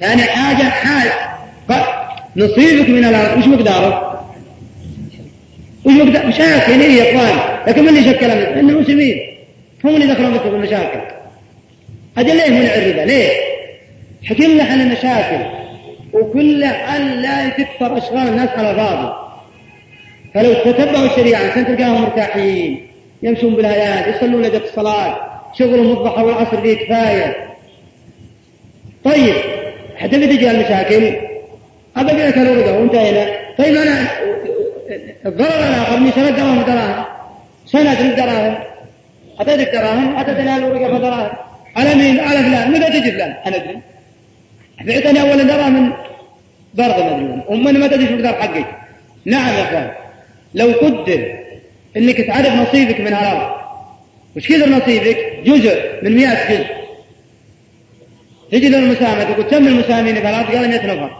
ثاني حاجة. حال نصيبك من الأرض وش مقداره؟ وش مقدار؟ مشاكل إيه يا إخوان؟ لكن من اللي شكل المسلمين. هم اللي دخلوا مثل المشاكل. أجل ليه منع الربا ليه؟ حكي لنا عن المشاكل. وكل أن لا تكثر أشغال الناس على فاضي فلو تتبعوا الشريعة عشان تلقاهم مرتاحين يمشون بالآيات يصلون لدى الصلاة شغلهم الضحى والعصر فيه كفاية. طيب حتى في تجي المشاكل أبقى لك الورقة وانتهينا طيب أنا الضرر الآخر إني سرقت دراهم دراهم. سنة الدراهم أعطيتك دراهم؟ أعطيتني الورقة فدراهم على مين؟ على فلان. متى تجي فلان؟ أنا أدري. بعتني أول دراهم من برغ مدري أمنا ما تدري شو مقدار حقي. نعم يا أخوان. لو قدر إنك تعرف نصيبك من الأرض وش كثر نصيبك؟ جزء من مئة جزء. تجي للمساهمة تقول كم المساهمين في الأرض؟ قال 100 نفر.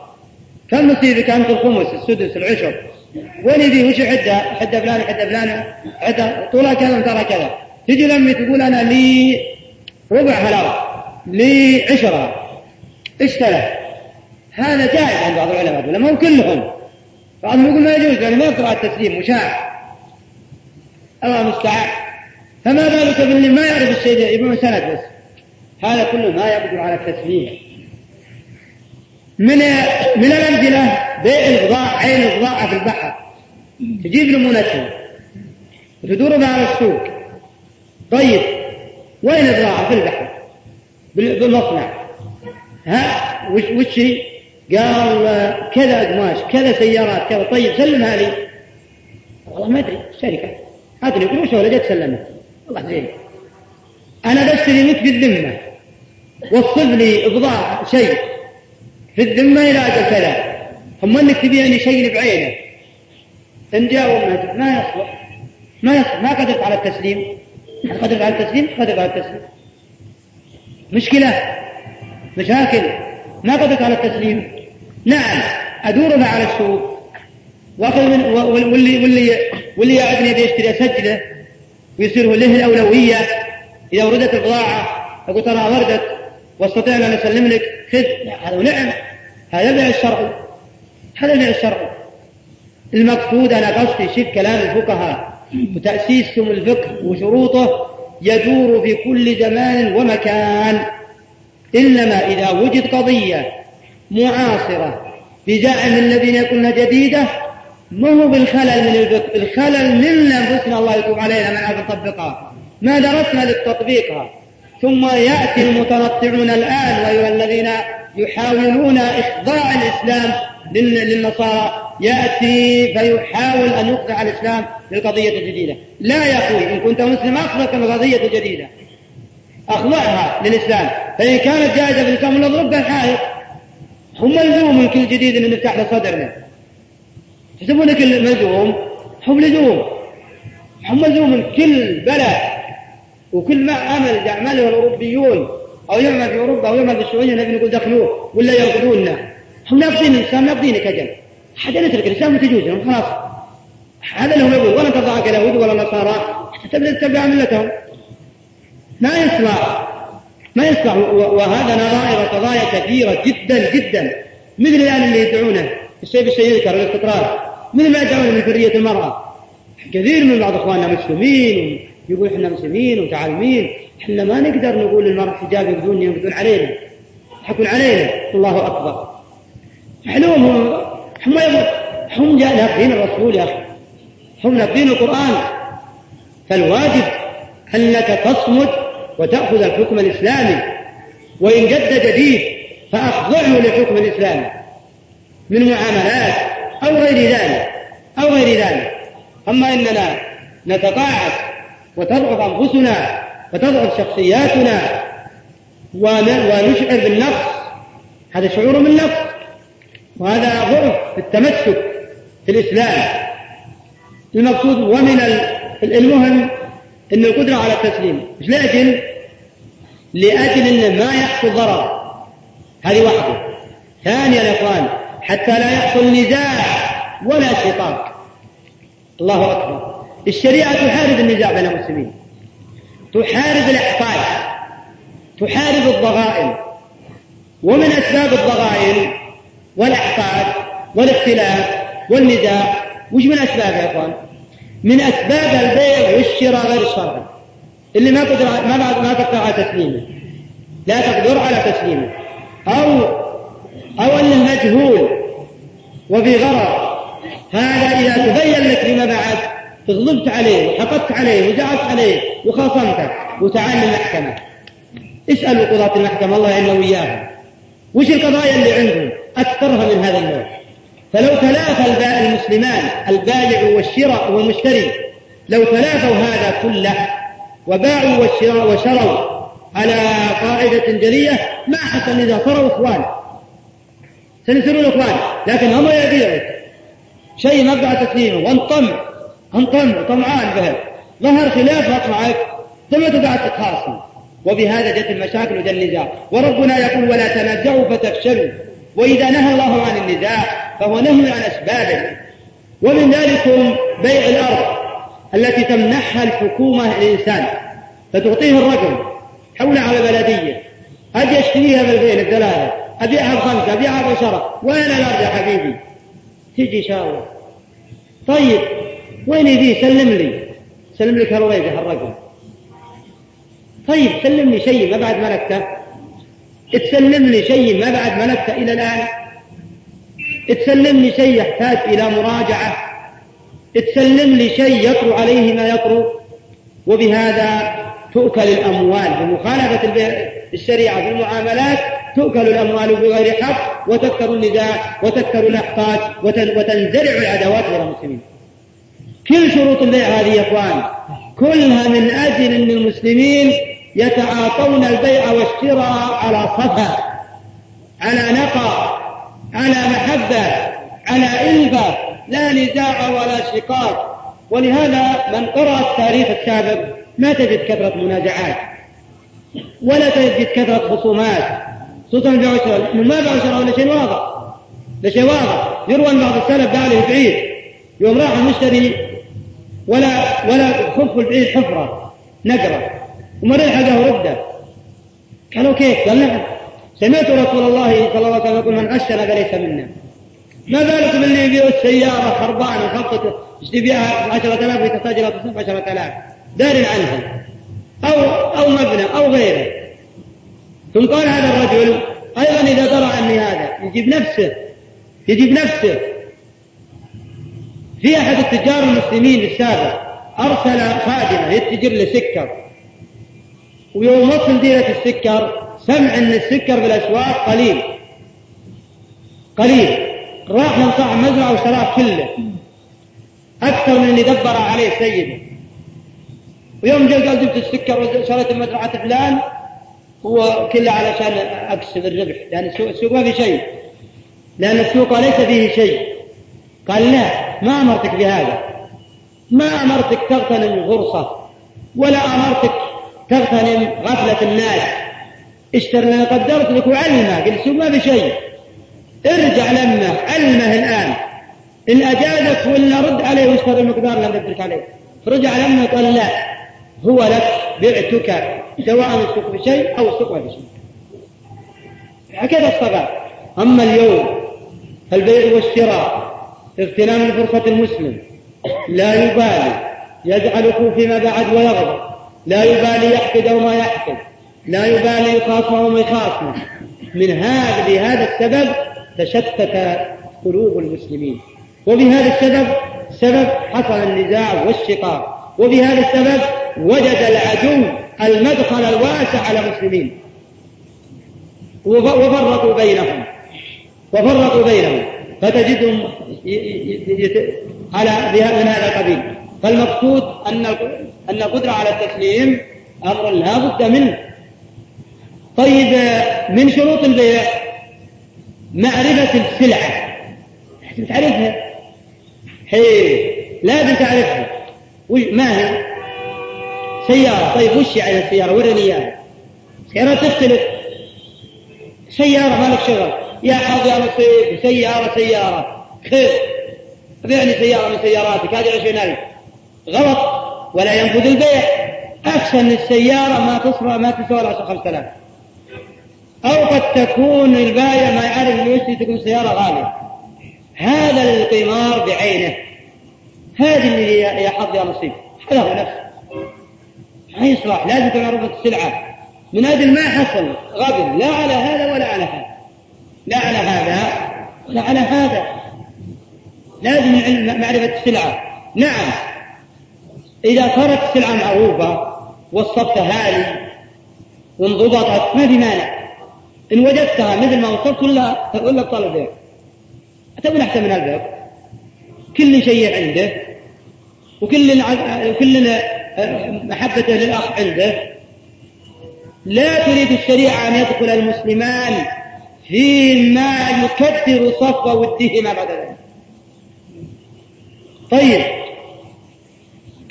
كم نصيبك انت الخمس؟ السدس؟ العشر. وين يبي وش حده حده فلان حده فلان حده طولها كذا ترى كذا. تجي لما تقول أنا لي ربع هالارض لي عشرة. ثلاث هذا جائز عند بعض العلماء ما هو كلهم. بعضهم يقول ما يجوز لأنه ما يقرا التسليم مشاع. الله المستعان. فما بالك باللي ما يعرف الشيء يبون سند بس؟ هذا كله ما يقدر على التسليم من من الأمثلة بيع البضاعه عين البضاعه في البحر. تجيب نمونتها وتدور بها على السوق. طيب وين البضاعه في البحر. بالمصنع. ها؟ وش وش قال كذا قماش كذا سيارات كذا. طيب سلمها لي. والله ما أدري الشركة هاتني فلوس ولا جت سلمت والله زين أنا بشتري منك بالذمة. وصف لي بضاعه شيء في الذمة إلى أجل كذا ثم أنك تبيعني شيء بعينه. ان جاء ما يصلح. ما يصلح. ما قدرت على التسليم. قدرت على التسليم؟ قدرت على التسليم. مشكلة. مشاكل. ما قدرت على التسليم. نعم. أدور على السوق. وأخذ من واللي واللي واللي يعدني يشتري أسجله. ويصير له الأولوية. إذا وردت البضاعة. أقول ترى وردت. واستطيع أن أسلم لك خذ. هذا نعم هذا البيع الشرعي هذا البيع الشرعي المقصود أنا قصدي شوف كلام الفقهاء وتأسيسهم الفقه وشروطه يدور في كل زمان ومكان. إنما إذا وجد قضية معاصرة بزعم الذين يقولون جديدة ما هو بالخلل من الفقه؟ الخلل من أنفسنا الله يتوب علينا من عرف نطبقها ما درسنا لتطبيقها ثم يأتي المتنطعون الآن ويرى الذين يحاولون إخضاع الإسلام للنصارى. يأتي فيحاول أن يخضع الإسلام للقضية الجديدة. لا أخوي إن كنت مسلم اخضعك القضية الجديدة. أخضعها للإسلام. فإن كانت جائزة في الإسلام نضرب بالحائط هم ملزوم من كل جديد إن نفتح له صدرنا. يسمون لك الملزوم هم لزوم هم ملزوم من كل بلد. وكل ما عمل يعمله الأوروبيون أو يعمل في أوروبا أو يعمل في السعودية نبي نقول دخلوه ولا يرفضوننا هم ناقضين الاسلام ناقضينك أجل حتى نترك الاسلام وتجوز لهم خلاص. هذا اللي هم يقول ولا ترضى عنك اليهود ولا النصارى حتى تتبع ملتهم ما يصلح. ما يصلح. وهذا نظائر قضايا كثيرة جدا جدا. مثل الآن اللي يدعونه الشيء بالشيء يذكر الاستقرار. مثل ما يدعون من حرية المرأة. كثير من بعض إخواننا مسلمين يقول إحنا مسلمين ومتعلمين إحنا ما نقدر نقول للمرأة حجاب يقدون يقدون علينا. يحكون علينا. الله أكبر. حلوهم هم هم هم ناقضين الرسول يا أخي. هم ناقضين القرآن. فالواجب أنك تصمد وتأخذ الحكم الإسلامي. وإن جد جديد فأخضعه للحكم الإسلامي. من معاملات أو غير ذلك أو غير ذلك. أما إننا نتقاعد وتضعف أنفسنا وتضعف شخصياتنا ونشعر بالنقص هذا شعور من نقص وهذا ضعف في التمسك في الإسلام المقصود ومن المهم أن القدرة على التسليم. مش لأجل لأجل أن ما يحصل ضرر هذه واحدة. ثانيا يا إخوان حتى لا يحصل نزاع ولا شقاق. الله أكبر. الشريعة تحارب النزاع بين المسلمين. تحارب الإحقاد تحارب الضغائن. ومن أسباب الضغائن والأحقاد والاختلاف والنزاع وش من أسباب يا إخوان؟ من أسباب البيع والشراء غير الشرعي. اللي ما قدر ما ما تقدر على تسليمه. لا تقدر على تسليمه. أو أو أنه مجهول وفي غرض هذا إذا تبين لك فيما بعد تغضبت عليه وحقدت عليه وزعلت عليه وخاصمته وتعال للمحكمة. اسألوا قضاة المحكمة الله يعيننا وإياهم وش القضايا اللي عندهم؟ أكثرها من هذا النوع. فلو تلافى المسلمان البائع والشراء والمشتري لو تلافوا هذا كله وباعوا والشراء وشروا على قاعدة جلية ما حصل إذا صاروا إخوان. سنصيرون إخوان لكن هم يبيعوا. شيء مبدأ تسليمه وانطم انطم طمعان به ظهر خلاف معك. ثم تبعت تخاصم. وبهذا جت المشاكل وجت النزاع. وربنا يقول ولا تنازعوا فتفشلوا. وإذا نهى الله عن النزاع فهو نهي عن أسبابه. ومن ذلك بيع الأرض التي تمنحها الحكومة الإنسان فتعطيه الرجل حول على بلدية. أبي أشتريها بالبين الثلاثة أبيعها بخمسة أبيعها بعشرة. وين الأرض يا حبيبي؟ تجي شاور طيب. وين يبي سلم لي. سلم لك هالريبة هالرجل طيب سلم لي شيء ما بعد ملكته. تسلم لي شيء ما بعد ملكته إلى الآن. تسلم لي شيء يحتاج إلى مراجعة. تسلم لي شيء يطرو عليه ما يطرو. وبهذا تؤكل الأموال بمخالفة الشريعة في المعاملات تؤكل الأموال بغير حق وتكثر النزاع وتكثر الأحقاد وتنزرع العداوات بين المسلمين. كل شروط البيع هذه يا إخوان. كلها من أجل أن المسلمين يتعاطون البيع والشراء على صفا على نقى على محبة على إلفة. لا نزاع ولا شقاق. ولهذا من قرأ التاريخ السابق ما تجد كثرة منازعات. ولا تجد كثرة خصومات. خصوصا والشراء لأنه ما باع وشراء ولا شيء واضح. لا شيء واضح. يروى بعض السلف باع له بعيد يوم راح المشتري ولا ولا خف البعيد حفرة نقرة. وما حقه ردة. قالوا كيف؟ قال نعم. سمعت رسول الله صلى الله عليه وسلم يقول من غشنا فليس منا. ما بالك باللي يبيع السيارة خربانة خبطته يبيعها 10000 ويتحتاج إلى تصنيف 10000 دار عنها. أو أو مبنى أو غيره. ثم قال هذا الرجل أيضا إذا درى عني هذا يجيب نفسه. يجيب نفسه. في أحد التجار المسلمين السابق أرسل خادمة يتجر سكر ويوم وصل ديرة السكر سمع أن السكر بالأسواق قليل. قليل. راح من صاحب مزرعة واشتراه كله. أكثر من اللي دبر عليه سيده. ويوم جاء قال جبت السكر وشريت مزرعة فلان هو كله علشان أكسب الربح. لأن السوق ما في شيء. لأن السوق ليس فيه شيء. قال لا ما أمرتك بهذا. ما أمرتك تغتنم الفرصة ولا أمرتك تغتنم غفلة الناس. اشتر لنا قدرت لك وعلمه قلت ما في شيء. ارجع لمه علمه الآن. إن أجازك ولا رد عليه واشتري المقدار اللي ندبرك عليه. فرجع لمه قال لا هو لك بعتك سواء السوق بشيء أو السوق بشيء. هكذا الصفاء أما اليوم البيع والشراء اغتنام فرصة المسلم. لا يبالي. يجعل فيما بعد ويغضب. لا يبالي يحقد أو ما يحقد. لا يبالي يخاصم أو ما يخاصم من هذا بهذا السبب تشتت قلوب المسلمين. وبهذا السبب سبب حصل النزاع والشقاق. وبهذا السبب وجد العدو المدخل الواسع على المسلمين. وفرقوا بينهم. وفرقوا بينهم. فتجدهم على من هذا القبيل فالمقصود أن أن القدرة على التسليم أمر لا بد منه. طيب من شروط البيع معرفة السلعة. لازم تعرفها حي لازم تعرفها ما هي؟ سيارة. طيب وش يعني السيارة؟ ورني إياها. سيارة تختلف. سيارة ما لك شغل. يا حظ يا نصيب سيارة سيارة. خير بيعني سيارة من سياراتك هذه عشرين ألف. غلط. ولا ينفذ البيع. أحسن السيارة ما تصفى ما تسوى العشر خمسة آلاف. أو قد تكون البايع ما يعرف إنه يشتري تكون سيارة غالية. هذا القمار بعينه. هذه اللي يا حظ يا نصيب. هذا هو نفسه ما يصلح. لازم تكون معروفة السلعة. من أجل ما حصل. غبن لا على هذا ولا على هذا. لا على هذا ولا على هذا. لازم معرفة السلعة. نعم. إذا صارت السلعة معروفة والصفة هذه وانضبطت ما في مانع. إن وجدتها مثل ما وصفت ولا ولا ابطال البيع تكون أحسن من البيع كل شيء عنده وكل وكل محبته للأخ عنده. لا تريد الشريعة أن يدخل المسلمان فيما يكدر ودهما بعد ذلك طيب.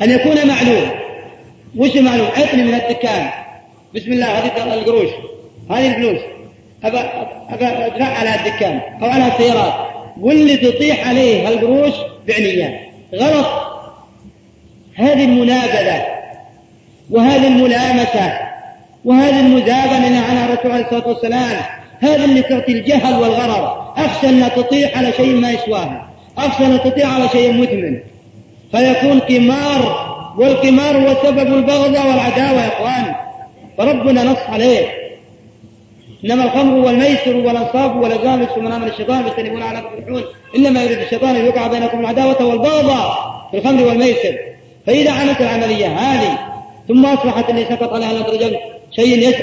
أن يكون معلوم. وش معلوم؟ عطني من الدكان. بسم الله هذه القروش. هذه الفلوس. أبى أبى أدفع على الدكان أو على السيارات. واللي تطيح عليه القروش بعنيان غلط. هذه المنابذة. وهذه الملامسة. وهذه المزابنة عنها الرسول عليه الصلاة والسلام. هذا اللي تعطي الجهل والغرر. أخشى أن تطيح على شيء ما يسواها. أخشى أن تطيح على شيء مثمن فيكون قمار والقمار هو سبب البغضة والعداوة يا إخوان. فربنا نص عليه. إنما الخمر والميسر والأنصاب والأزلام من أمر الشيطان يجتنبون على تفلحون إنما يريد الشيطان أن يوقع بينكم العداوة والبغضاء في الخمر والميسر. فإذا عملت العملية هذه ثم أصبحت اللي سقط عليها الرجل شيء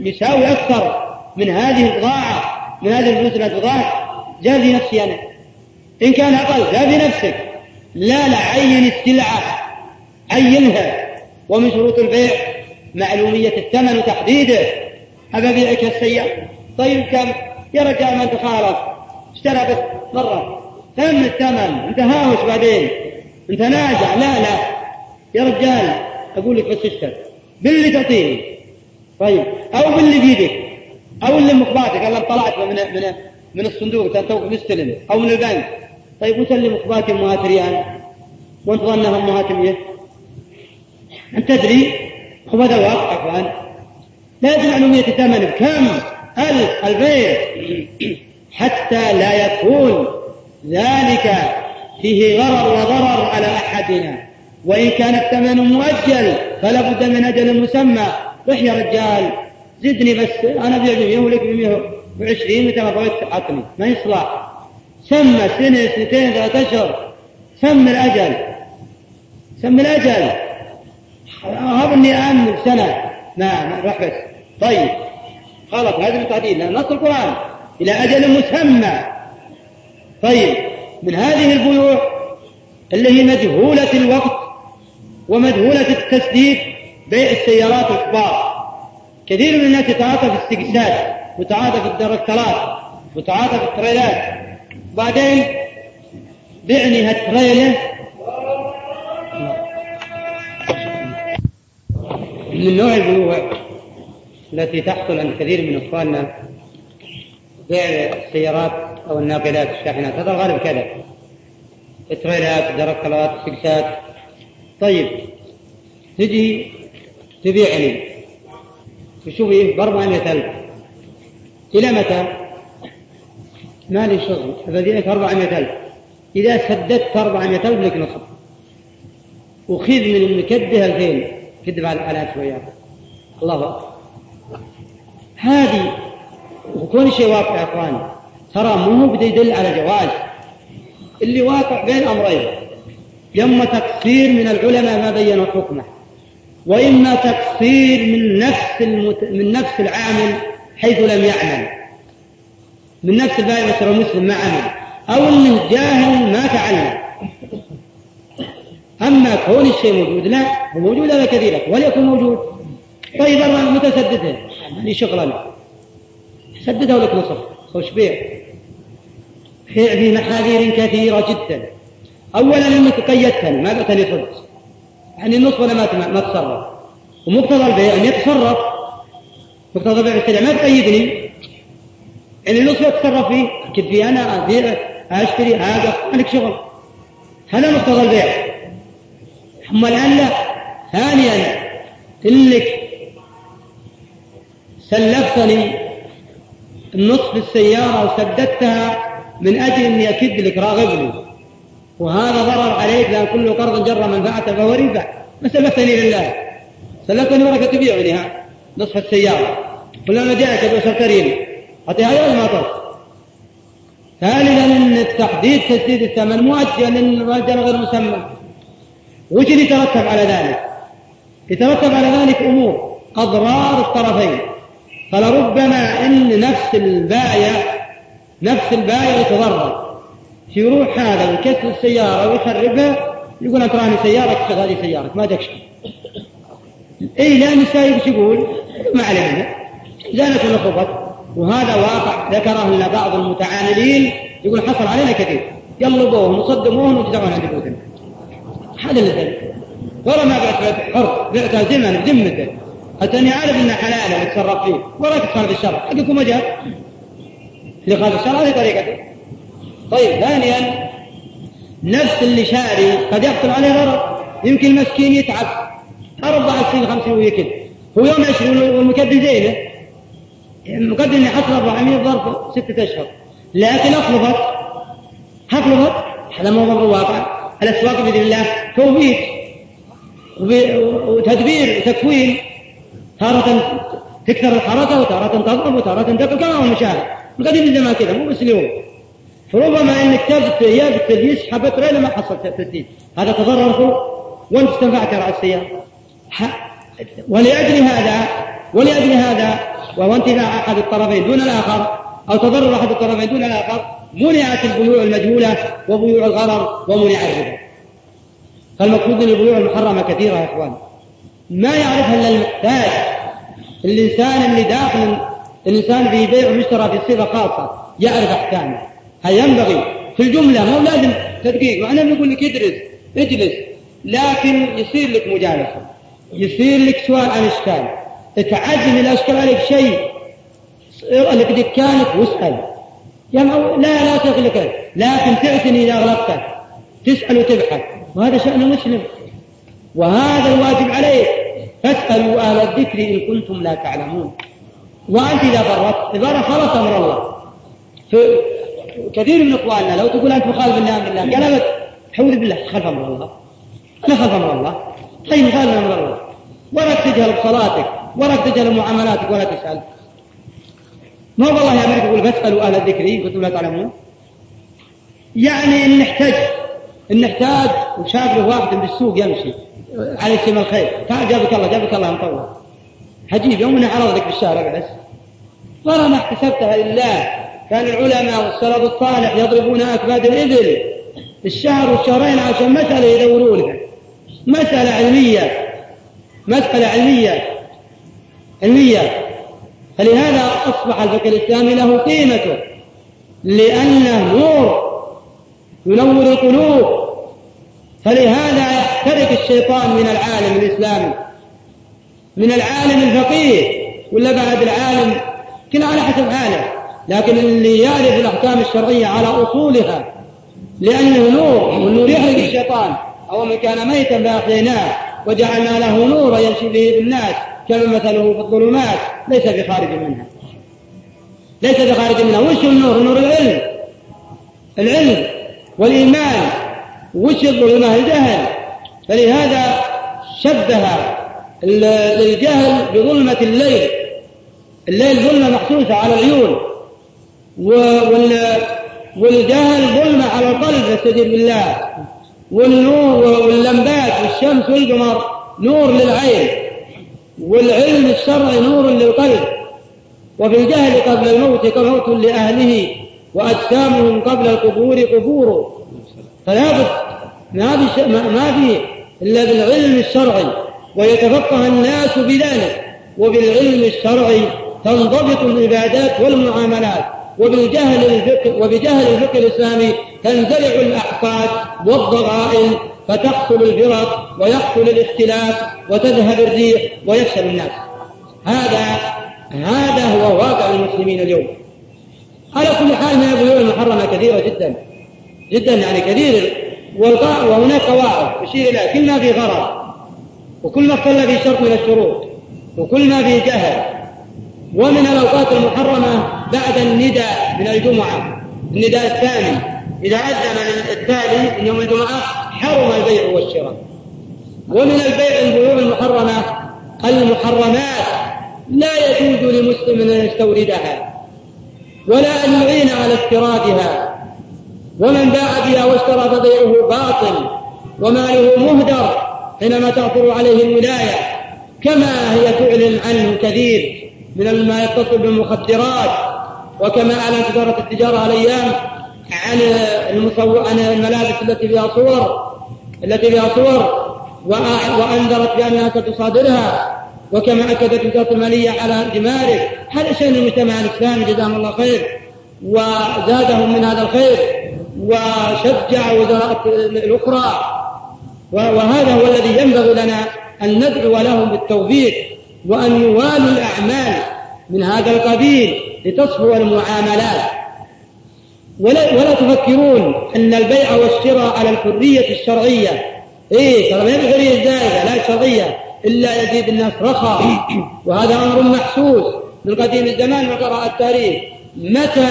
يساوي أكثر. من هذه البضاعة من هذه الفلوس التي تضاع جاء في نفسي أنا. إن كان أقل جاء في نفسك لا لا عين السلعة عينها. ومن شروط البيع معلومية الثمن وتحديده أبى أبيعك السيارة طيب كم؟ يا رجال من تخالف اشترى بس مرة. ثمن الثمن. أنت هاوش بعدين. أنت ناجع. لا لا. يا رجال أقول لك بس اشتر باللي تعطيني. طيب. أو باللي بيدك. أو اللي مخباتك الله طلعت من من من الصندوق انت توك مستلم أو من البنك. طيب وسلم مخباتي امهات ريال وانت ظنها امهات مية أنت تدري؟ هو هذا الواقع اخوان لازم معلومية الثمن بكم؟ ألف ألفين حتى لا يكون ذلك فيه غرر وضرر على أحدنا. وإن كان الثمن مؤجل فلا بد من أجل مسمى. روح يا رجال زدني بس أنا أبيع بمية ولك بمية وعشرين متى ما بغيت عطني ما يصلح. سمى سنة سنتين ثلاثة أشهر سمى الأجل سمى الأجل. هب إني آمن سنة. ما روح بس. طيب. غلط هذا التعديل نص القرآن إلى أجل مسمى. طيب. من هذه البيوع اللي هي مجهولة الوقت ومجهولة التسديد بيع السيارات الكبار. كثير من الناس يتعاطى في السكسات ويتعاطى في الدركترات ويتعاطى في التريلات. بعدين بعني هالتريلة من نوع البيوع التي تحصل عند كثير من إخواننا بيع السيارات أو الناقلات الشاحنات. هذا الغالب كذا. التريلات الدركلات السكسات طيب تجي تبيعني وشوفي ب 400000 إلى متى؟ ما لي شغل. أبديك 400000 إذا سددت 400000 لك نصف وخذ من المكدة 2000 كذب على شوية. الله أكبر. هذه وكل شيء واقع يا إخوان ترى مو بده يدل على جواز. اللي واقع بين أمرين. اما تقصير من العلماء ما بينوا حكمه. وإما تقصير من نفس المت... من نفس العامل حيث لم يعمل. من نفس البائع مثل مسلم ما عمل. أو إنه جاهل ما تعلم. أما كون الشيء موجود لا هو موجود هذا كثيرا وليكن موجود. طيب أنا متسدد ماني شغلا. سدده لك نصف خوش بيع. في محاذير كثيرة جدا. أولا أنك قيدتني ما لي صدق. يعني النصف أنا ما ما تصرف ومقتضى البيع أن يتصرف مقتضى بيع السلع ما تقيدني. يعني النصف أتصرف فيه أكد فيه أنا أبيع أشتري هذا مالك شغل. هذا مقتضى البيع. أما الآن لا. ثانيا إنك سلفتني النصف السيارة وسددتها من أجل أني أكد لك راغبني. وهذا ضرر عليك لأن كل قرض جر منفعة فهو ربا. سلفتني لله. سلفتني ورقة تبيعني نصف السيارة. فلما جاءك بأسرترين أعطيها ولا ما أعطيت ثالثا ان تحديد تسديد الثمن. مؤجل مؤجل غير مسمى. وش اللي يترتب على ذلك؟ يترتب على ذلك أمور. أضرار الطرفين. فلربما إن نفس البايع نفس البايع يتضرر يروح هذا ويكسر السيارة ويخربها يقول انت راني سيارك هذه سيارك ما شيء إي لأن السائق إيش يقول؟ ما علينا. زالت ونقبت وهذا واقع ذكره لنا بعض المتعاملين يقول حصل علينا كثير. يلبوهم وصدموهم ويجزعون عند بيوتنا هذا اللي ولا ما بعت حر بعتها زمن بذمته. حتى أني عارف إنه حلال ويتصرف فيه. ولا في الشرع. حقكم مجال اللي خالف الشرع هذه طريقته. طيب ثانيا نفس اللي شاري قد يحصل عليه ضرر يمكن المسكين يتعب. أربع سنين خمس سنين ويكل. هو يوم عشرين والمكدل زينه. المقدم اني حصل 400 ظرف ستة أشهر. لكن اطلبت اطلبت هذا مو أمر واقع الأسواق بإذن الله توبيت وتدبير وتكوين. تارة تكثر الحركة وتارة تضرب وتارة تقل كما هو المشاهد. القديم زمان كذا مو بس اليوم. فربما إنك تبتل يبتل يسحب تريلا ما حصلت تسديد هذا تضرر وأنت استنفعت على السيارة. ولأجل هذا ولأجل هذا وهو انتفاع أحد الطرفين دون الآخر أو تضرر أحد الطرفين دون الآخر منعت البيوع المجهولة وبيوع الغرر ومنع الربا. فالمقصود ان البيوع المحرمة كثيرة يا إخوان. ما يعرفها إلا المحتاج. الإنسان اللي داخل الإنسان في بيع ومشترى في صفة خاصة يعرف أحكامه. هل ينبغي. في الجملة مو لازم تدقيق. معناه نقول لك ادرس اجلس. لكن يصير لك مجالسة. يصير لك سؤال عن إشكال. تعجل إذا أشكل عليك شيء. لك دكانك واسأل. يعني لا لا تغلقك لكن تعتني إذا أغلقتك تسأل وتبحث. وهذا شأن المسلم. وهذا الواجب عليك فاسألوا أهل الذكر إن كنتم لا تعلمون. وأنت إذا فرطت إذا خلص أمر الله. كثير من إخواننا لو تقول أنت مخالف لله بالله قال حول بالله خلف أمر الله. أنا خلف أمر الله؟ طيب مخالف أمر الله. ولا تجهل بصلاتك ولا تجهل معاملاتك ولا تسأل. ما والله يا أمريكا يقول فاسألوا أهل الذكر إن كنتم لا تعلمون. يعني إن نحتاج إن نحتاج وشاف له واحد بالسوق يمشي. على سيما الخير. تعال جابك الله جابك الله مطول حجيب يوم انه عرض لك بالشارع بس. ترى ما احتسبتها لله كان العلماء والسلف الصالح يضربون أكباد الإبل الشهر والشهرين عشان مسألة يدوروا لها. مسألة علمية. مسألة علمية. علمية. فلهذا أصبح الفقه الإسلامي له قيمته. لأنه نور ينور القلوب. فلهذا يحترق الشيطان من العالم الإسلامي. من العالم الفقيه. ولا بعد العالم؟ كل على حسب حاله. لكن اللي يعرف الأحكام الشرعية على أصولها لأنه نور والنور يحرق الشيطان. أو من كان ميتا فأحييناه وجعلنا له نورا يمشي به بالناس كما مثله في الظلمات. ليس بخارج منها. ليس بخارج منها. وش النور؟ نور العلم. العلم والإيمان. وش الظلمة؟ الجهل. فلهذا شبه الجهل بظلمة الليل. الليل ظلمة محسوسة على العيون. والجهل ظلمة على القلب نستجيب بالله. والنور واللمبات والشمس والقمر نور للعين والعلم الشرعي نور للقلب. وفي الجهل قبل الموت كموت لأهله وأجسامهم قبل القبور قبور. فلا بد ما في ما في إلا بالعلم الشرعي. ويتفقه الناس بذلك. وبالعلم الشرعي تنضبط العبادات والمعاملات. وبالجهل الفقه وبجهل الفقه الإسلامي تنزلع الأحقاد والضغائن فتحصل الفرق ويحصل الاختلاف وتذهب الريح ويفشل الناس. هذا هذا هو واقع المسلمين اليوم. على كل حال من البيوع المحرمة كثيرة جدا. جدا يعني كثير. وهناك قواعد يشير إلى كل ما في غرض وكل ما اختل في شرط من الشروط وكل ما في جهل. ومن الأوقات المحرمة بعد النداء من الجمعة النداء الثاني. إذا أذن التالي من يوم الجمعة حرم البيع والشراء. ومن البيع البيوع المحرمة المحرمات لا يجوز لمسلم أن يستوردها ولا أن يعين على استيرادها. ومن باع بها واشترى فبيعه باطل وماله مهدر حينما تغفر عليه الولاية كما هي تعلن عنه كثير من ما يتصل بالمخدرات. وكما أعلنت وزارة التجارة الأيام عن المصور عن الملابس التي فيها صور التي فيها صور وأنذرت بأنها ستصادرها وكما أكدت وزارة المالية على دمارك هذا شيء المجتمع الإسلامي جزاهم الله خير. وزادهم من هذا الخير وشجع وزارات الأخرى. وهذا هو الذي ينبغي لنا أن ندعو لهم بالتوفيق وأن يوالوا الأعمال. من هذا القبيل لتصفو المعاملات. ولا, ولا تفكرون أن البيع والشراء على الحرية الشرعية. إيه ترى ما الحرية الزائدة لا الشرعية. إلا يزيد الناس رخاء. وهذا أمر محسوس من قديم الزمان وقراءة التاريخ. متى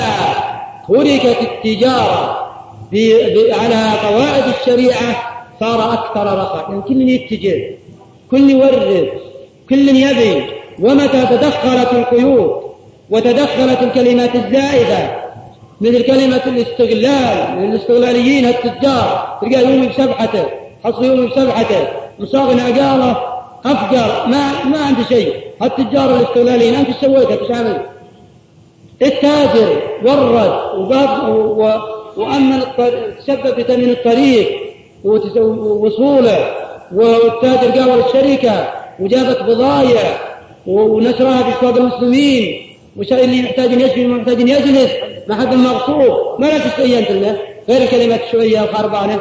تركت التجارة على قواعد الشريعة؟ صار أكثر رخاء. يعني كل يتجر كل يورد كل يبي ومتى تدخلت القيود وتدخلت الكلمات الزائدة مثل كلمة الاستغلال من الاستغلاليين التجار. تلقاه يومي بسبحته حصر يومي بسبحته مصاغ عقاله أفقر ما ما عنده شيء. التجار الاستغلاليين أنت سويت إيش عملت؟ التاجر ورد وباب وأمن تسبب بتأمين الطريق ووصوله والتاجر قاول الشركة وجابت بضايع. ونشرها في سوق المسلمين. وش اللي محتاج يجلس محتاج يجلس. ما حد المغصوب ما لا تستهي أنت له غير الكلمات الشوية الخربانة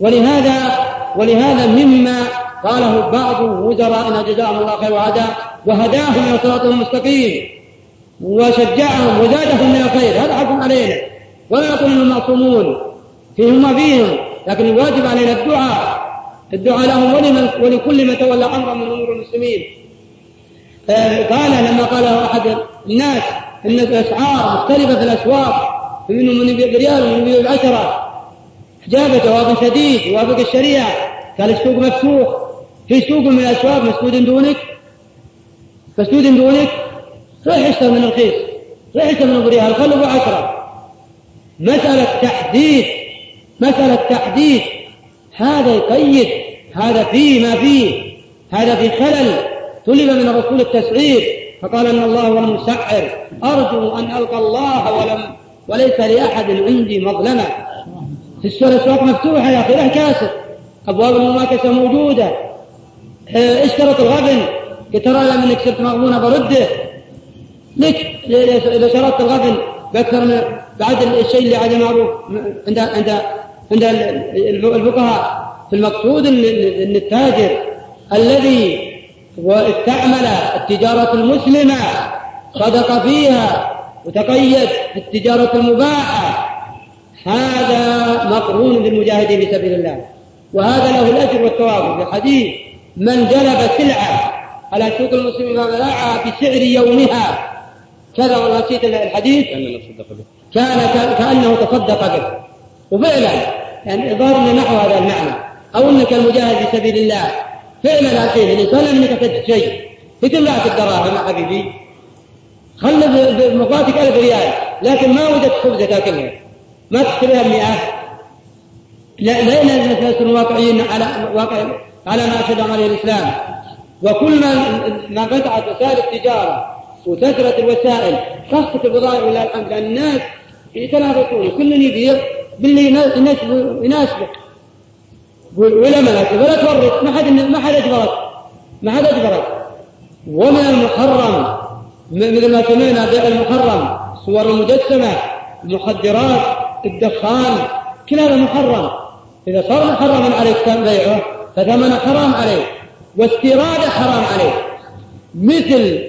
ولهذا ولهذا مما قاله بعض وزرائنا جزاهم الله خير وهدى وهداهم إلى صراط المستقيم وشجعهم وزادهم من الخير. هذا حق علينا. ولا نقول انهم معصومون فيهم ما فيهم. لكن الواجب علينا الدعاء. الدعاء لهم ولمن ولكل من تولى أمرا من أمور المسلمين. قال لما قال أحد الناس إن الاسعار مختلفة في الاسواق فمنهم من يبيع بريال ومن يبيع بعشره جاب جواب سديد يوافق الشريعة. قال السوق مفتوح في سوق من الاسواق مسدود دونك؟ مسدود دونك؟ روح اشتر من الرخيص روح اشتر من الريال. خلوا بعشره مسألة تحديد. مسألة تحديد. هذا يقيد هذا فيه ما فيه هذا في خلل طلب من الرسول التسعير فقال إن الله هو المسعر أرجو أن ألقى الله ولم وليس لأحد عندي مظلمة. في الاسواق مفتوحة يا أخي له كاسر أبواب المماكسه موجودة. آه، اشترط الغبن ترى منك صرت مغبونه برده. لك اذا شرطت الغبن بأكثر من بعد الشيء اللي عاد معروف عند عند عند الفقهاء. في المقصود ان التاجر الذي استعمل التجارة المسلمة صدق فيها وتقيد في التجارة المباحة هذا مقرون بالمجاهدين في سبيل الله. وهذا له الأجر والثواب. في الحديث من جلب سلعة على سوق المسلمين فباعها بسعر يومها. كذا والله نسيت الحديث. كان كأنه تصدق به. وفعلا يعني ظهر نحو هذا المعنى. أو أنك المجاهد في سبيل الله. فعلا أخيه الإنسان أنك تجد شيء. لا الدراهم حبيبي. خلي بمقاتك ألف ريال. لكن ما وجدت خبزة تأكلها. ما تشتريها بمئة. لا لين الناس واقعيين على واقع على ما أشهد عليه الإسلام. وكل ما ما فتحت وسائل التجارة وكثرت الوسائل خاصة البضائع ولله الحمد الناس يتنافسون. كل يبيع باللي يناسبه. ولا مناسب ولا تورط. ما حد ما حد أجبرك. ما حد أجبرك. ومن المحرم. مثل ما سمعنا بيع المحرم صور المجسمه المخدرات الدخان كل هذا محرم. إذا صار محرما عليك بيعه فثمنه حرام عليك واستيراده حرام عليك مثل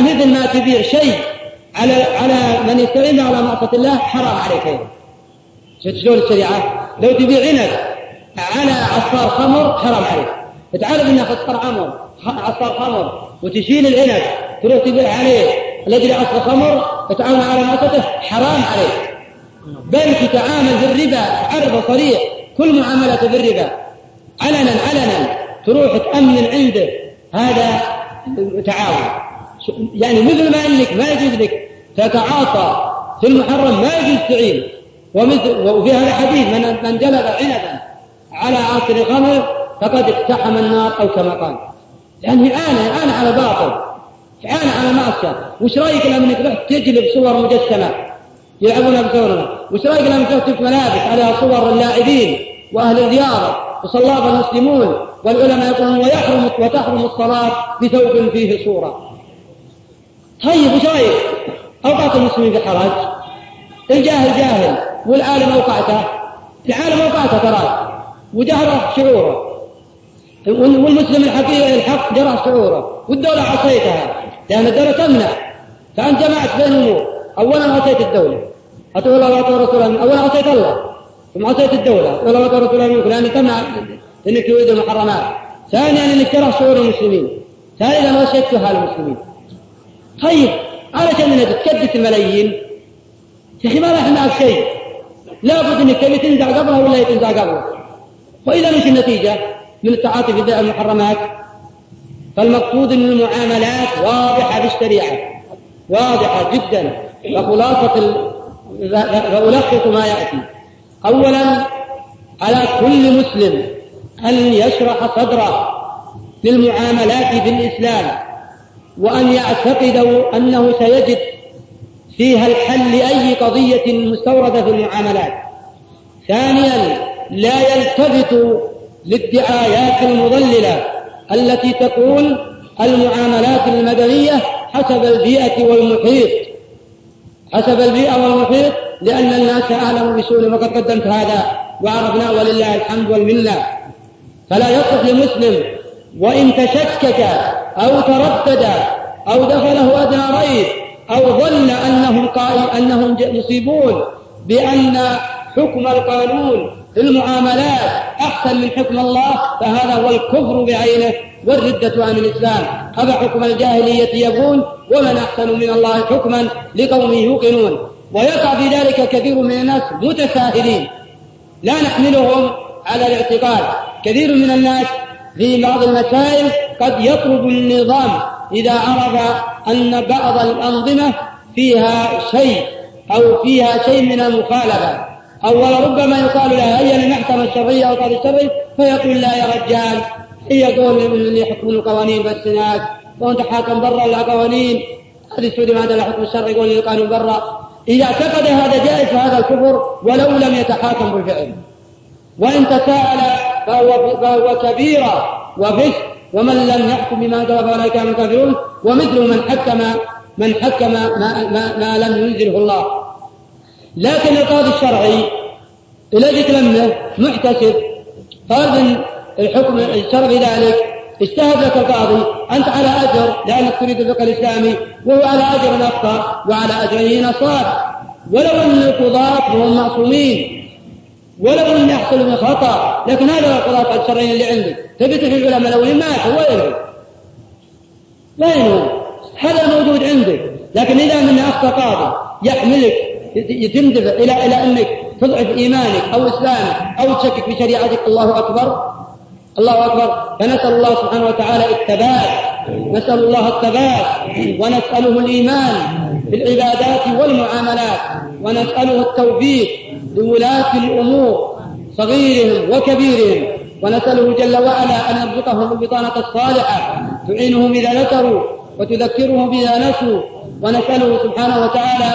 مثل ما تبيع شيء على على من يستعين على معصية الله حرام عليك أيضا. شفت شلون الشريعة؟ لو تبيع عنب على عصار خمر حرام عليك. تعرف انك عصار خمر عصار خمر وتشيل العنب تروح تبيع عليه. الذي لا أصل خمر يتعامل على مؤسسته حرام عليه بل تتعامل بالربا عرض صريح كل معاملة بالربا. علنا علنا. تروح تأمن عنده هذا تعاون. يعني مثل ما أنك ما يجوز لك تتعاطى في المحرم ما يجوز تعين. ومثل وفي هذا الحديث من من جلب عنبا على عصر خمر فقد اقتحم النار أو كما قال. لأنه اعانه اعانه على باطل. اعانه على معصيه وش رأيك لما انك رحت تجلب صور مجسمة؟ يلعبون بصورنا. وش رأيك لما تكتب ملابس عليها صور اللاعبين وأهل الرياضه وصلاب المسلمون والعلماء يقولون ويحرم وتحرم الصلاة بثوب فيه صورة. طيب وش رأيك؟ أوقات المسلمين في حرج الجاهل جاهل. والعالم اوقعته العالم اوقعته ترى وجهره شعوره. والمسلم الحقيقي الحق جرى شعوره. والدولة عصيتها. لأن الدولة تمنع. فأنت جمعت بين أمور أولا عصيت الدولة. أطيع الله وأطيع رسوله أولا عصيت الله. ثم عصيت الدولة. أطيع الله وأطيع رسوله منك لأن تمنع أنك تريد المحرمات. ثانيا أنك ترى شعور المسلمين. ثالثا غشيت حال المسلمين. طيب علشان انك تكدس الملايين. يا أخي ما راح معك شيء. لابد انك تبي تنزع قبلها ولا تنزع قبلها؟ وإذا مش النتيجة من التعاطي في المحرمات فالمقصود إن المعاملات واضحة بالشريعة واضحة جدا. فخلاصة فألخص ما يأتي. اولا على كل مسلم أن يشرح صدره للمعاملات في الاسلام وأن يعتقدوا أنه سيجد فيها الحل لأي قضية مستوردة في المعاملات. ثانيا لا يلتفت للدعايات المضللة التي تقول المعاملات المدنية حسب البيئة والمحيط. حسب البيئة والمحيط لأن الناس أعلم بسوء. وقد قدمت هذا وعرفنا ولله الحمد والمنة. فلا يصح لمسلم وإن تشكك أو تردد أو دخله أدنى ريب أو ظن أنهم قائل أنهم مصيبون بأن حكم القانون في المعاملات أحسن من حكم الله فهذا هو الكفر بعينه والردة عن الإسلام. أفحكم الجاهلية يبغون ومن أحسن من الله حكما لقوم يوقنون. ويقع في ذلك كثير من الناس متساهلين. لا نحملهم على الاعتقاد. كثير من الناس في بعض المسائل قد يطلب النظام إذا عرف أن بعض الأنظمة فيها شيء أو فيها شيء من المخالفة أو ربما يقال لها هي المحكمة الشرعية أو القاضي الشرعي فيقول لا يا رجال هي قول اللي يحكم القوانين بالسنات وأنت حاكم برا القوانين هذه السعودية ما عندها الحكم الشرعي يقول القانون برا. إذا اعتقد هذا جائز فهذا الكفر ولو لم يتحاكم بالفعل. وإن تساءل فهو, فهو كبيرة وفسق ومن لم يحكم بما انزل فأولئك هم الكافرون ومثل من حكم من حكم ما, ما, ما لم ينزله الله. لكن القاضي الشرعي الذي تلمه محتسب. قال الحكم الشرعي ذلك اجتهد لك القاضي أنت على أجر لأنك تريد الفقه الإسلامي وهو على أجر أخطأ وعلى اجره نصاب ولو أن القضاة هم معصومين. ولو ان يحصل من خطأ لكن هذا القضاء الشرعي اللي عندك تبي في العلماء الاولين ماتوا وين وين هو؟ هذا الموجود عندك لكن إذا من أخطأ قاضي يحملك تندفع إلى إلى أنك تضعف إيمانك أو إسلامك أو تشكك في شريعتك. الله أكبر. الله أكبر. فنسأل الله سبحانه وتعالى الثبات نسأل الله الثبات ونسأله الإيمان في العبادات والمعاملات ونسأله التوفيق لولاة الأمور صغيرهم وكبيرهم. ونسأله جل وعلا أن يرزقهم البطانة الصالحة تعينهم إذا ذكروا وتذكرهم اذا نسوا ونسأله سبحانه وتعالى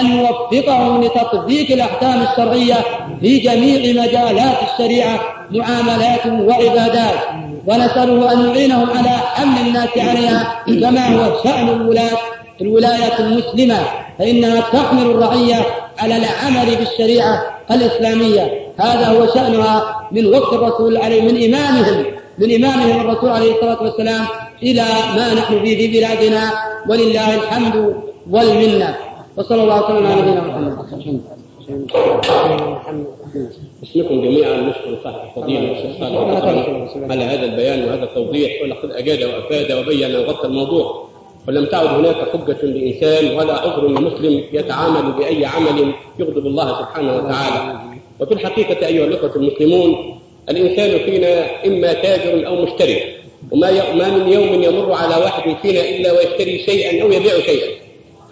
أن يوفقهم لتطبيق الأحكام الشرعية في جميع مجالات الشريعة معاملات وعبادات. ونسأله أن يعينهم على حمل الناس عليها كما هو شأن الولاة الولاية المسلمة. فإنها تحمل الرعية على العمل بالشريعة الإسلامية. هذا هو شأنها من وقت الرسول عليه من إمامهم من إمامهم الرسول عليه الصلاة والسلام إلى ما نحن فيه في بلادنا. ولله الحمد والمنة. وصلى الله وسلم على نبينا محمد. أسمكم جميعا نشكر صاحب الفضيله الشيخ صالح على هذا البيان وهذا التوضيح ولقد أجاد وأفاد وبين وغطى الموضوع. ولم تعد هناك حجة لإنسان ولا عذر لمسلم يتعامل بأي عمل يغضب الله سبحانه وتعالى. وفي الحقيقة أيها الأخوة المسلمون الإنسان فينا إما تاجر أو مشتري وما ما من يوم يمر على واحد فينا إلا ويشتري شيئا أو يبيع شيئا.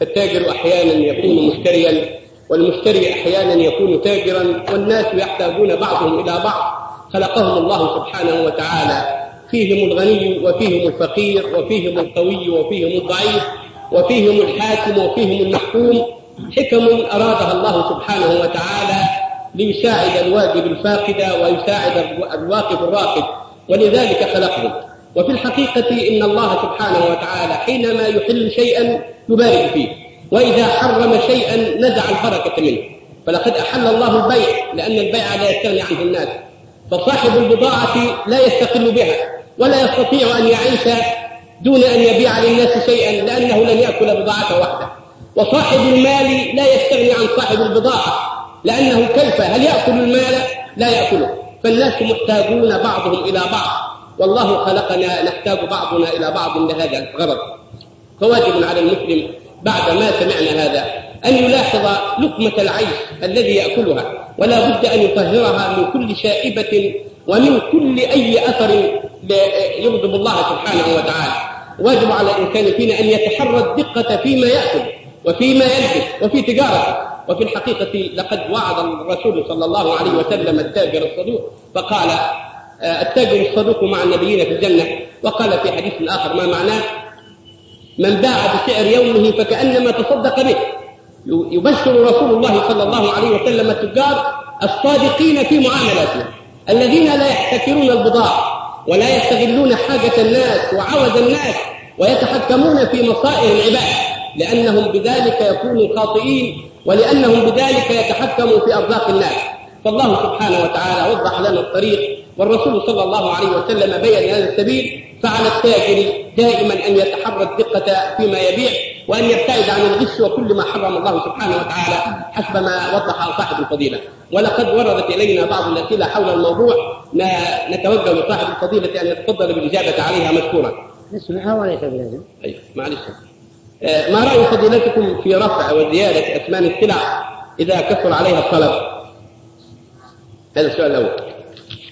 فالتاجر أحيانا يكون مشتريا والمشتري أحيانا يكون تاجرا والناس يحتاجون بعضهم إلى بعض. خلقهم الله سبحانه وتعالى. فيهم الغني وفيهم الفقير وفيهم القوي وفيهم الضعيف وفيهم الحاكم وفيهم المحكوم. حكم أرادها الله سبحانه وتعالى ليساعد الواجب الفاقد ويساعد الواقف الراقد. ولذلك خلقهم. وفي الحقيقة إن الله سبحانه وتعالى حينما يحل شيئا يبارك فيه. وإذا حرم شيئا نزع البركة منه. فلقد أحل الله البيع لأن البيع لا يستغني عنه الناس. فصاحب البضاعة لا يستقل بها ولا يستطيع أن يعيش دون أن يبيع للناس شيئا لأنه لن يأكل بضاعته وحده وصاحب المال لا يستغني عن صاحب البضاعة لأنه كيف؟ هل يأكل المال؟ لا يأكله. فالناس محتاجون بعضهم إلى بعض. والله خلقنا نحتاج بعضنا إلى بعض لهذا الغرض. فواجب على المسلم بعد ما سمعنا هذا أن يلاحظ لقمة العيش الذي يأكلها ولا بد أن يطهرها من كل شائبة ومن كل أي أثر يغضب الله سبحانه وتعالى. واجب على الإنسان فينا أن يتحرى الدقة فيما يأكل وفيما يلبس وفي تجارته. وفي الحقيقة لقد وعد الرسول صلى الله عليه وسلم التاجر الصدوق فقال آه، التاجر الصدوق مع النبيين في الجنة. وقال في حديث آخر ما معناه؟ من باع بسعر يومه فكأنما تصدق به. يبشر رسول الله صلى الله عليه وسلم التجار الصادقين في معاملاتهم الذين لا يحتكرون البضاعة ولا يستغلون حاجة الناس وعوز الناس ويتحكمون في مصائر العباد لأنهم بذلك يكونوا خاطئين ولأنهم بذلك يتحكموا في أرزاق الناس. فالله سبحانه وتعالى وضح لنا الطريق والرسول صلى الله عليه وسلم بين هذا السبيل فعلى التاجر دائما أن يتحرى الدقة فيما يبيع وأن يبتعد عن الغش وكل ما حرم الله سبحانه وتعالى حسب ما وضح صاحب الفضيلة ولقد وردت إلينا بعض الأسئلة حول الموضوع نتوجه لصاحب الفضيلة أن يتفضل بالإجابة عليها مشكورا نسمعها وليس بلازم أيوه معلش آه، ما رأي فضيلتكم في رفع وزيادة أثمان السلع إذا كثر عليها الطلب؟ هذا السؤال الأول.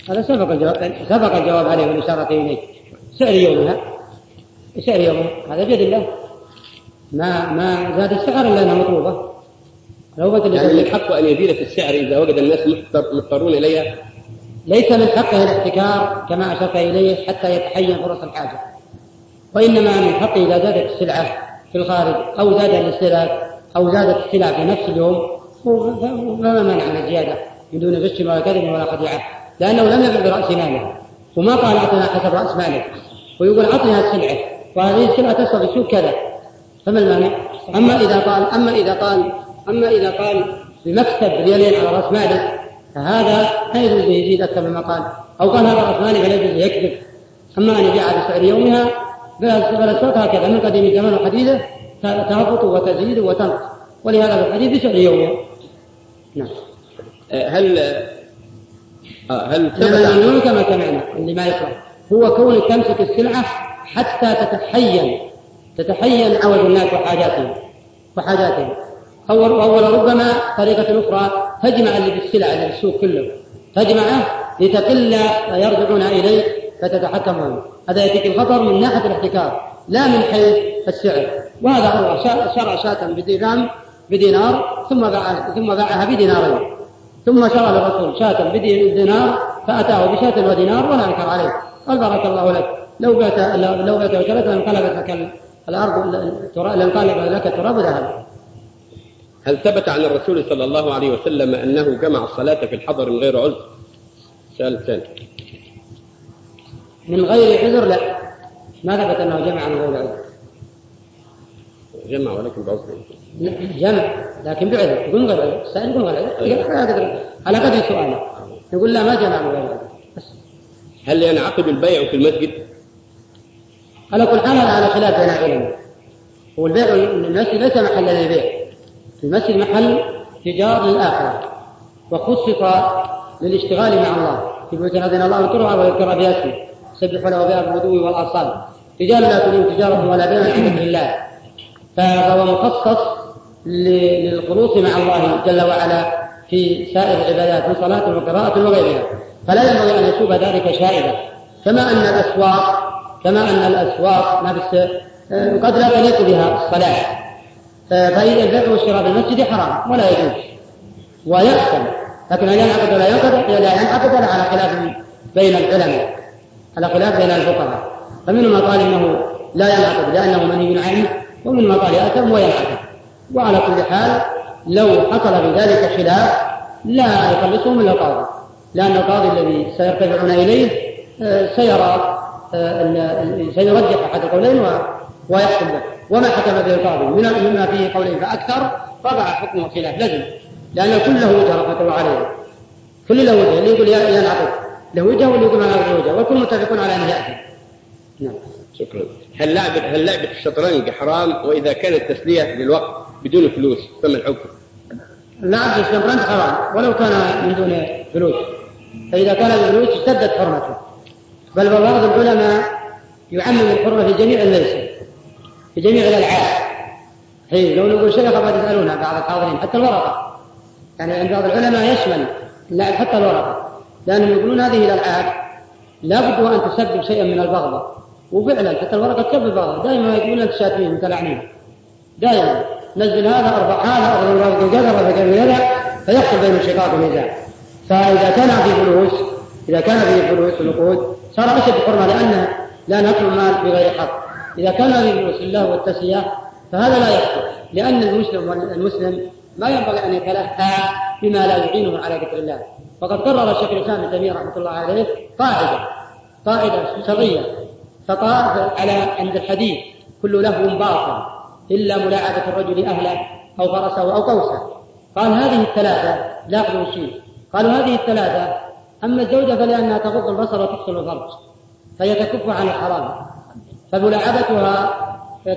هذا سبق الجواب سبق الجواب عليه والإشارة إليه. سعر يومها سعر يومها هذا بيد الله. ما ما زاد السعر إلا أنها مطلوبة. لو بدل يعني من حقه أن يزيد في السعر إذا وجد الناس مضطرون إليها؟ ليس من حقه الاحتكار كما أشرت إليه حتى يتحين فرص الحاجة. وإنما من حقه إذا زادت السلعة في الخارج أو زاد الاستهلاك أو زادت السلع في نفس اليوم فما مانع من الزيادة بدون غش ولا كذب ولا خديعة لأنه لم يبع برأس ماله وما قال أعطنا حسب رأس مالك ويقول أعطنا السلعة وهذه السلعة تسوى في السوق كذا فما المانع؟ أما إذا قال أما إذا قال أما إذا قال بمكسب ريالين على رأس مالك فهذا لا يجوز يزيد أكثر مما قال أو قال هذا رأس مالي فلا يجوز يكذب أما أن يبيع بسعر يومها فالأسواق هكذا من قديم الزمان وحديثه تهبط وتزيد وتنقص ولهذا في الحديث بسعر يومها نعم آه، هل آه، هل ثبت كما سمعنا اللي ما يقرأ هو كونك تمسك السلعة حتى تتحين تتحين عوز الناس وحاجاتهم وحاجاتهم. أو أو ربما طريقة أخرى تجمع اللي بالسلع اللي بالسوق كله. تجمعه لتقل يرجعون إليك فتتحكم عنه هذا يأتيك الخطر من ناحية الاحتكار لا من حيث السعر. وهذا هو شرع شاة بدرهم بدينار ثم باع ثم باعها بدينارين. ثم شرع الرسول شاة بدينار فأتاه بشاة ودينار ولا أنكر عليه. قال بارك الله لك. لو بات لو بات وشرت لانقلبت لك الأرض لانقلب لك التراب ذهب. هل ثبت عن الرسول صلى الله عليه وسلم أنه جمع الصلاة في الحضر من غير عذر؟ سؤال ثاني من غير عذر لا. ما ثبت أنه جمع من غير عذر. جمع ولكن بعذر. جمع. لكن بعذر. يقول غير عذر. السائل يقول غير عذر. على قدر سؤاله. يقول لا ما جمع من غير عذر. هل ينعقد البيع في المسجد؟ على كل حال على خلاف بين العلماء. والبيع المسجد ليس محل للبيع. المسجد محل تجار للآخرة وخصص للاشتغال مع الله. في بيوت أذن الله أن ترعى ويذكر بها اسمه يسبح له بها بالغدو والآصال. رجال لا تلهم تجارة ولا بيع عن ذكر الله. فهو مخصص للخلوص مع الله جل وعلا. في سائر العبادات من صلاة وقراءة وغيرها. فلا ينبغي أن يشوب ذلك شائبا. كما أن الأسواق كما أن الأسواق نفس آه، قد لا تليق بها الصلاة. فإذا البيع والشراء بالمسجد حرام ولا يجوز. ويحسن لكن هل ينعقد ولا ينعقد؟ لا ينعقد على خلاف بين العلماء على خلاف بين الفقهاء. فمنهم من قال إنه لا ينعقد لأنه منهي عنه ومنهم من قال يأثم وينعقد. وعلى كل حال لو حصل في ذلك خلاف لا يخلصهم إلا القاضي. لأن القاضي الذي سيرتفعون إليه آه، سيرى آه، سيرجح أحد القولين ويحكم به. وما حكم به القاضي؟ مما فيه قولين فأكثر وقع حكمه خلاف لازم. لأن الكل له وجه رحمة الله عليه. كل له وجه اللي يقول ينعقد له وجه واللي يقول ما له وجه. والكل متفقون على أن يأتي. نعم. شكرا. هل لعبة هل لعبة الشطرنج حرام؟ وإذا كانت تسلية للوقت بدون فلوس فما الحكم؟ لعب الشطرنج حرام. ولو كان من دون فلوس. فإذا كان بفلوس اشتدت حرمته. بل بعض العلماء يعمم الحرمة في جميع الليسة في جميع الألعاب. حين لو نقول شيخ قد يسألونها بعض الحاضرين حتى الورقة. يعني عند بعض العلماء يشمل اللعب حتى الورقة. لأنهم يقولون هذه الألعاب لابد وأن تسبب شيئا من البغضة وفعلا حتى الورقة تسبب بغضة دائما يقولون أنت شاتمين متلاعنين دائما. نزل هذا أربع هذا أربع كذا أربع كذا فيحصل بين الشقاق والنزاع فإذا كان في فلوس إذا كان في فلوس ونقود صار أشد حرمة لأنه لا نأكل المال بغير حق. إذا كان في فلوس الله والتسلية فهذا لا يحصل. لأن المسلم والمسلم ما ينبغي أن يتلهى بما لا يعينه على ذكر الله. وقد قرر الشيخ الإسلام ابن رحمة الله عليه قاعدة قاعدة شرعية. فقال على عند الحديث كل لهو باطل. إلا ملاعبة الرجل أهله أو فرسه أو قوسه. قال هذه الثلاثة لا أخذ شيء. قالوا هذه الثلاثة أما الزوجة فلأنها تغض البصر وتحصل الفرج فهي تكف عن الحرام فملاعبتها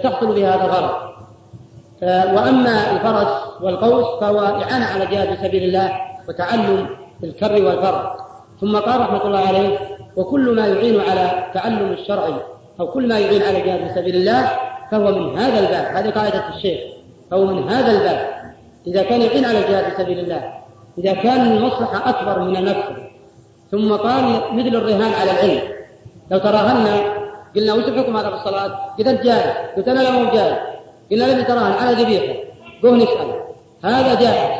تحصل بهذا الغرض. وأما الفرس والقوس فهو إعانة على جهاد سبيل الله وتعلم الكر والفر ثم قال رحمة الله عليه وكل ما يعين على تعلم الشرع أو كل ما يعين على الجهاد في سبيل الله فهو من هذا الباب هذه قاعدة الشيخ فهو من هذا الباب. إذا كان يعين على الجهاد في سبيل الله إذا كان المصلحة أكبر من النفس. ثم قال مثل الرهان على العلم لو تراهنا قلنا وش الحكم هذا في الصلاة؟ قلت جائز قلت أنا لا مو جائز قلنا لم تراهن على ذبيحة. قوه نسأل. هذا جائز.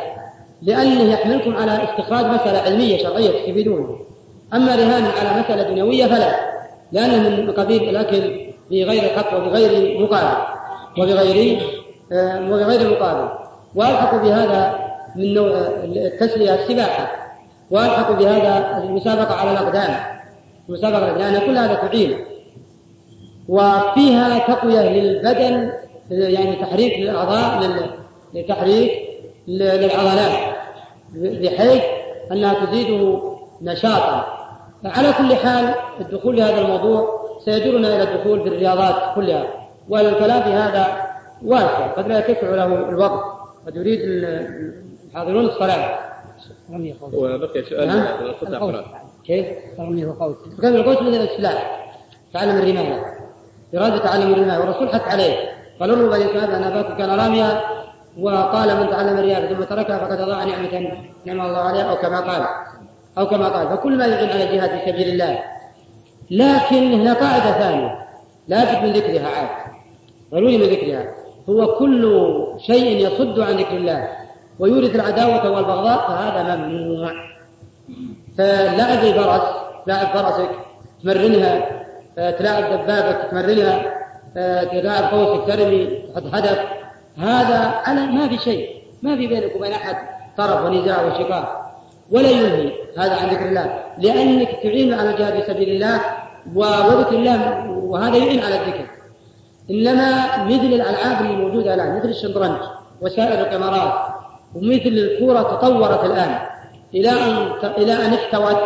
لأنه يحملكم على استخراج مسألة علمية شرعية تستفيدون. أما رهان على مسألة دنيوية فلا. لأنه من قبيل الأكل بغير حق وبغير مقابل. وبغير آه، وبغير مقابل. وألحق بهذا من نوع التسلية السباحة. وألحق بهذا المسابقة على الأقدام. المسابقة لأن كل هذا تعين. وفيها تقوية للبدن يعني تحريك للأعضاء لتحريك للعضلات. بحيث أنها تزيده نشاطا. على كل حال الدخول في هذا الموضوع سيجرنا إلى الدخول في الرياضات كلها. والكلام في هذا واسع. قد لا يتسع له الوقت. قد يريد الحاضرون الصلاة وبقي سؤال نعم؟ كيف؟ رمي وقوس رمي القوس من السلاح تعلم الرماية. إرادة تعلم الرماية. والرسول حث عليه. قال له بني كان أن أباك كان راميا. وقال من تعلم الرياضة ثم تركها فقد أضاع نعمة نعم الله عليها أو كما قال. أو كما قال. فكل ما يعين على الجهاد في سبيل الله. لكن هنا قاعدة ثانية. لا بد من ذكرها عاد. ضروري من ذكرها. هو كل شيء يصد عن ذكر الله ويورث العداوة والبغضاء فهذا ممنوع. فلعب الفرس لاعب فرسك تمرنها. تلاعب دبابك تمرنها. تلاعب قوسك ترمي تحط هدف. هذا على ما في شيء. ما في بينك وبين أحد طرف ونزاع وشقاق. ولا ينهي هذا عن ذكر الله. لأنك تعين على الجهاد في سبيل الله وذكر الله وهذا يعين على الذكر. إنما مثل الألعاب اللي موجودة الآن مثل الشطرنج وسائر الكاميرات ومثل الكورة تطورت الآن إلى أن إلى أن احتوت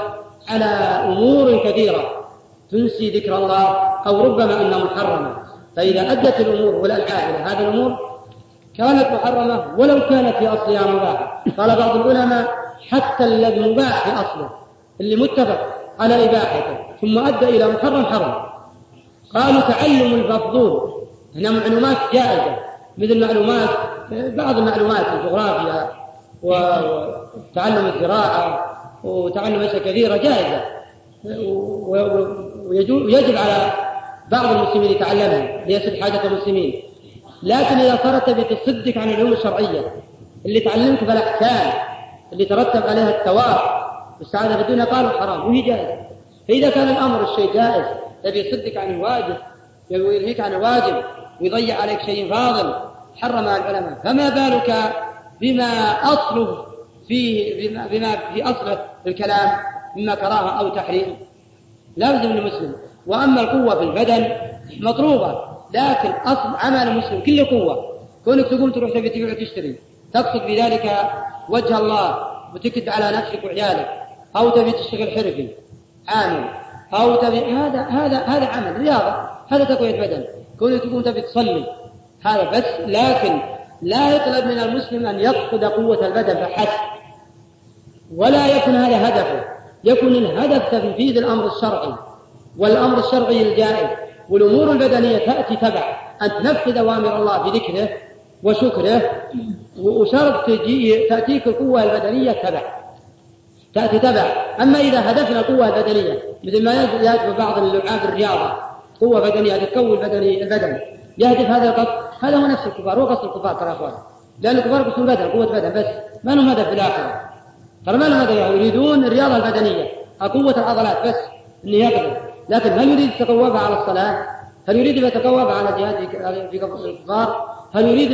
على أمور كثيرة تنسي ذكر الله أو ربما أنها محرمة. فإذا أدت الأمور والألعاب إلى هذه الأمور كانت محرمة ولو كانت في أصلها مباحة قال بعض العلماء حتى الذي مباح في أصله اللي متفق على إباحته ثم أدى إلى محرم حرم. قالوا تعلم المفضول هنا معلومات جائزة مثل معلومات بعض المعلومات الجغرافيا وتعلم الزراعة وتعلم أشياء كثيرة جائزة. ويجب على بعض المسلمين يتعلمها ليسد حاجة المسلمين لكن إذا صارت بتصدك عن العلوم الشرعية اللي تعلمت بالأحكام اللي ترتب عليها الثواب. والسعادة في الدنيا قالوا حرام وهي جائزة. فإذا كان الأمر الشيء جائز تبي يصدك عن الواجب يلهيك عن الواجب ويضيع عليك شيء فاضل حرمها العلماء. فما بالك بما أصله في بما, بما في أصله في الكلام مما كراهة أو تحريم لازم المسلم. وأما القوة في البدن مطلوبة لكن أصل عمل المسلم كله قوة. كونك تقوم تروح تبي تبيع وتشتري تقصد بذلك وجه الله وتكد على نفسك وعيالك. أو تبي تشتغل حرفي عامل. أو تبي هذا هذا هذا عمل رياضة. هذا تقوية بدن. كونك تقوم تبي تصلي. هذا بس. لكن لا يطلب من المسلم أن يفقد قوة البدن فحسب ولا يكون هذا هدفه. يكون الهدف تنفيذ الأمر الشرعي. والأمر الشرعي الجائز. والأمور البدنية تأتي تبع. أن تنفذ أوامر الله بذكره وشكره. وشرط تجي تأتيك القوة البدنية تبع. تأتي تبع. أما إذا هدفنا القوة البدنية مثل ما يهدف بعض اللعاب الرياضة. قوة بدنية تقوي البدني البدن. يهدف هذا القصد. هذا هو نفس الكفار. هو قصد الكفار ترى أخوان. لأن الكفار قسم بدن قوة بدن بس. ما لهم هدف في الآخرة. ترى ما لهم هدف يريدون الرياضة البدنية. قوة العضلات بس. إنه يقدر لكن هل يريد يتقوى على الصلاة؟ هل يريد يتقوى على جهاد في الكفار؟ هل يريد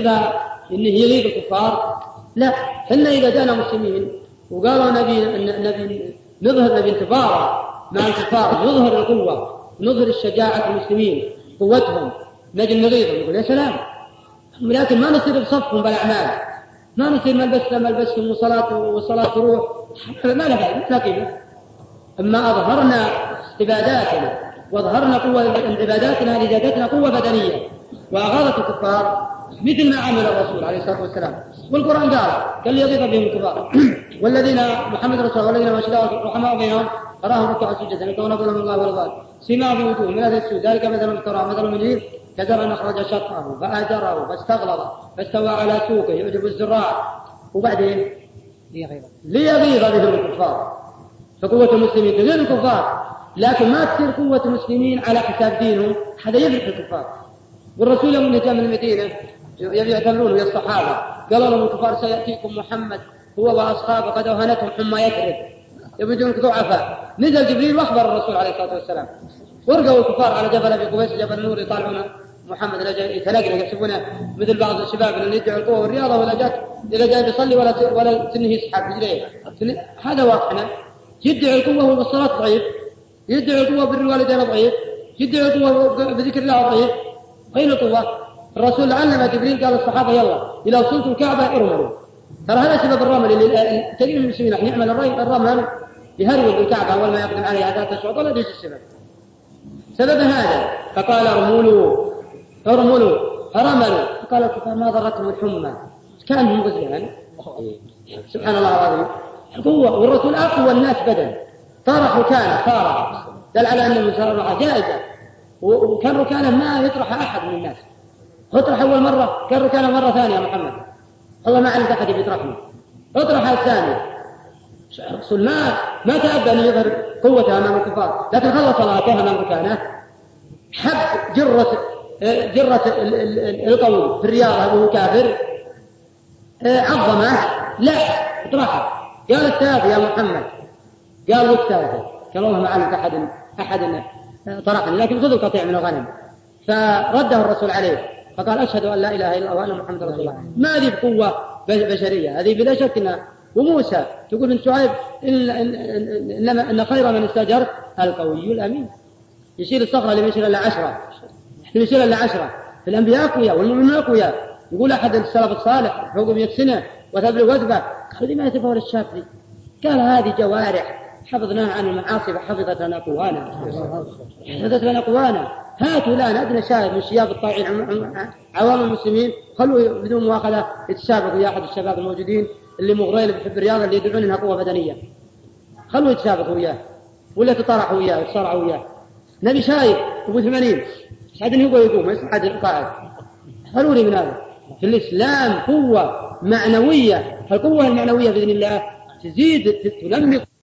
أنه يليق الكفار؟ لا إحنا إذا جاءنا مسلمين وقالوا نبي نبي نظهر نبي انتفاضة مع الكفار نظهر القوة نظهر الشجاعة المسلمين قوتهم. نجي نغيظهم يقول يا سلام. لكن ما نصير بصفهم بالأعمال. ما نصير ملبس ملبسهم وصلاة وصلاة تروح ما لها قيمة. أما أظهرنا عباداتنا وأظهرنا قوة عباداتنا لزادتنا قوة بدنية وأغاظت الكفار مثل ما عمل الرسول عليه الصلاة والسلام. والقرآن قال قال ليغيظ بهم الكفار والذين محمد رسول الله والذين أشهدوا رحماء بينهم تراهم ركعا سجدا. يكون فضلا من الله ورضوان سيما في وجوههم. من السوء؟ ذلك مثل الترى مثل المنير كزرع أخرج شطه فآجره فاستغلظ. فاستوى على سوقه. يعجب الزراع. وبعدين ليغيظ. بهم الكفار. فقوة المسلمين تغير الكفار. لكن ما تصير قوة المسلمين على حساب دينهم. هذا يفرق الكفار. والرسول يوم جاء من المدينة يعتبرونه يا الصحابة. قالوا لهم الكفار سيأتيكم محمد هو وأصحابه قد أوهنتهم حمى يثرب يبدونك ضعفاء. نزل جبريل وأخبر الرسول عليه الصلاة والسلام. ورقوا الكفار على جبل أبي قبيس جبل النور يطالعون محمد يتلقى يحسبونه مثل بعض الشباب اللي يدعي القوة والرياضة ولا جاك إذا جاي بيصلي ولا ولا سنه يسحب رجليه. هذا واقعنا. يدعي القوة وهو بالصلاة ضعيف. يدعي القوة بر الوالدين ضعيف. يدعي القوة بذكر الله ضعيف. أين القوة؟ الرسول علم جبريل قال للصحابة يلا إذا وصلتم الكعبة ارملوا. ترى هذا سبب الرمل اللي كثير من المسلمين راح يعمل الرمل يهرول بالكعبة أول ما يقدم عليها ذات الشعوط ولا ليش السبب؟ سبب هذا. فقال ارملوا. ارملوا. فرملوا. فقال ما ضرتهم الحمى؟ كأنهم غزلان. سبحان الله العظيم. القوة والرسول أقوى الناس بدن. طرح ركانه طارح. دل على أن المسارعة جائزة. وكان ركانه ما يطرح أحد من الناس. اطرح أول مرة كان ركانه مرة ثانية يا محمد. الله ما علمت أحد يطرحني اطرح الثانية الرسول ما ما تأبى أن يظهر قوته أمام الكفار. لكن خلص صلاته أمام ركانة. حب جرة جرة القول في الرياضة وهو كافر. عظمه. لا اطرحه. قال الثالث يا محمد. قال والثالثة قال والله ما علمت أحد أحد طرحني لكن خذ القطيع من الغنم. فرده الرسول عليه فقال أشهد أن لا إله إلا الله وأن محمد رسول الله. ما هذه بقوة بشرية؟ هذه بلا شك أنها وموسى تقول من شعيب إن, إن خير من استأجرت القوي الأمين. يشيل الصخرة اللي يشيل إلا عشرة. يشيل إلا عشرة. الأنبياء أقوياء والمؤمنين أقوياء. يقول أحد السلف الصالح فوق 100 سنة وتبلغ وثبة قال لما يتفاول الشافعي قال هذه جوارح حفظناها عن المعاصي فحفظت لنا قوانا حفظت لنا قوانا هاتوا الان أدنى شاهد من شياب الطائعين عوام المسلمين. خلوا بدون مؤاخذة يتسابقوا يا أحد الشباب الموجودين اللي مغرين بيحب الرياضة اللي يدعون انها قوة بدنية. خلوا يتسابقوا وياه. ولا تطارحوا وياه يتصارعوا وياه. نبي شايف أبو 80 يسعدني يبغى يقوم؟ يسعد القائد؟ ضروري من هذا. في الإسلام قوة معنوية. القوة المعنوية بإذن الله تزيد تنمي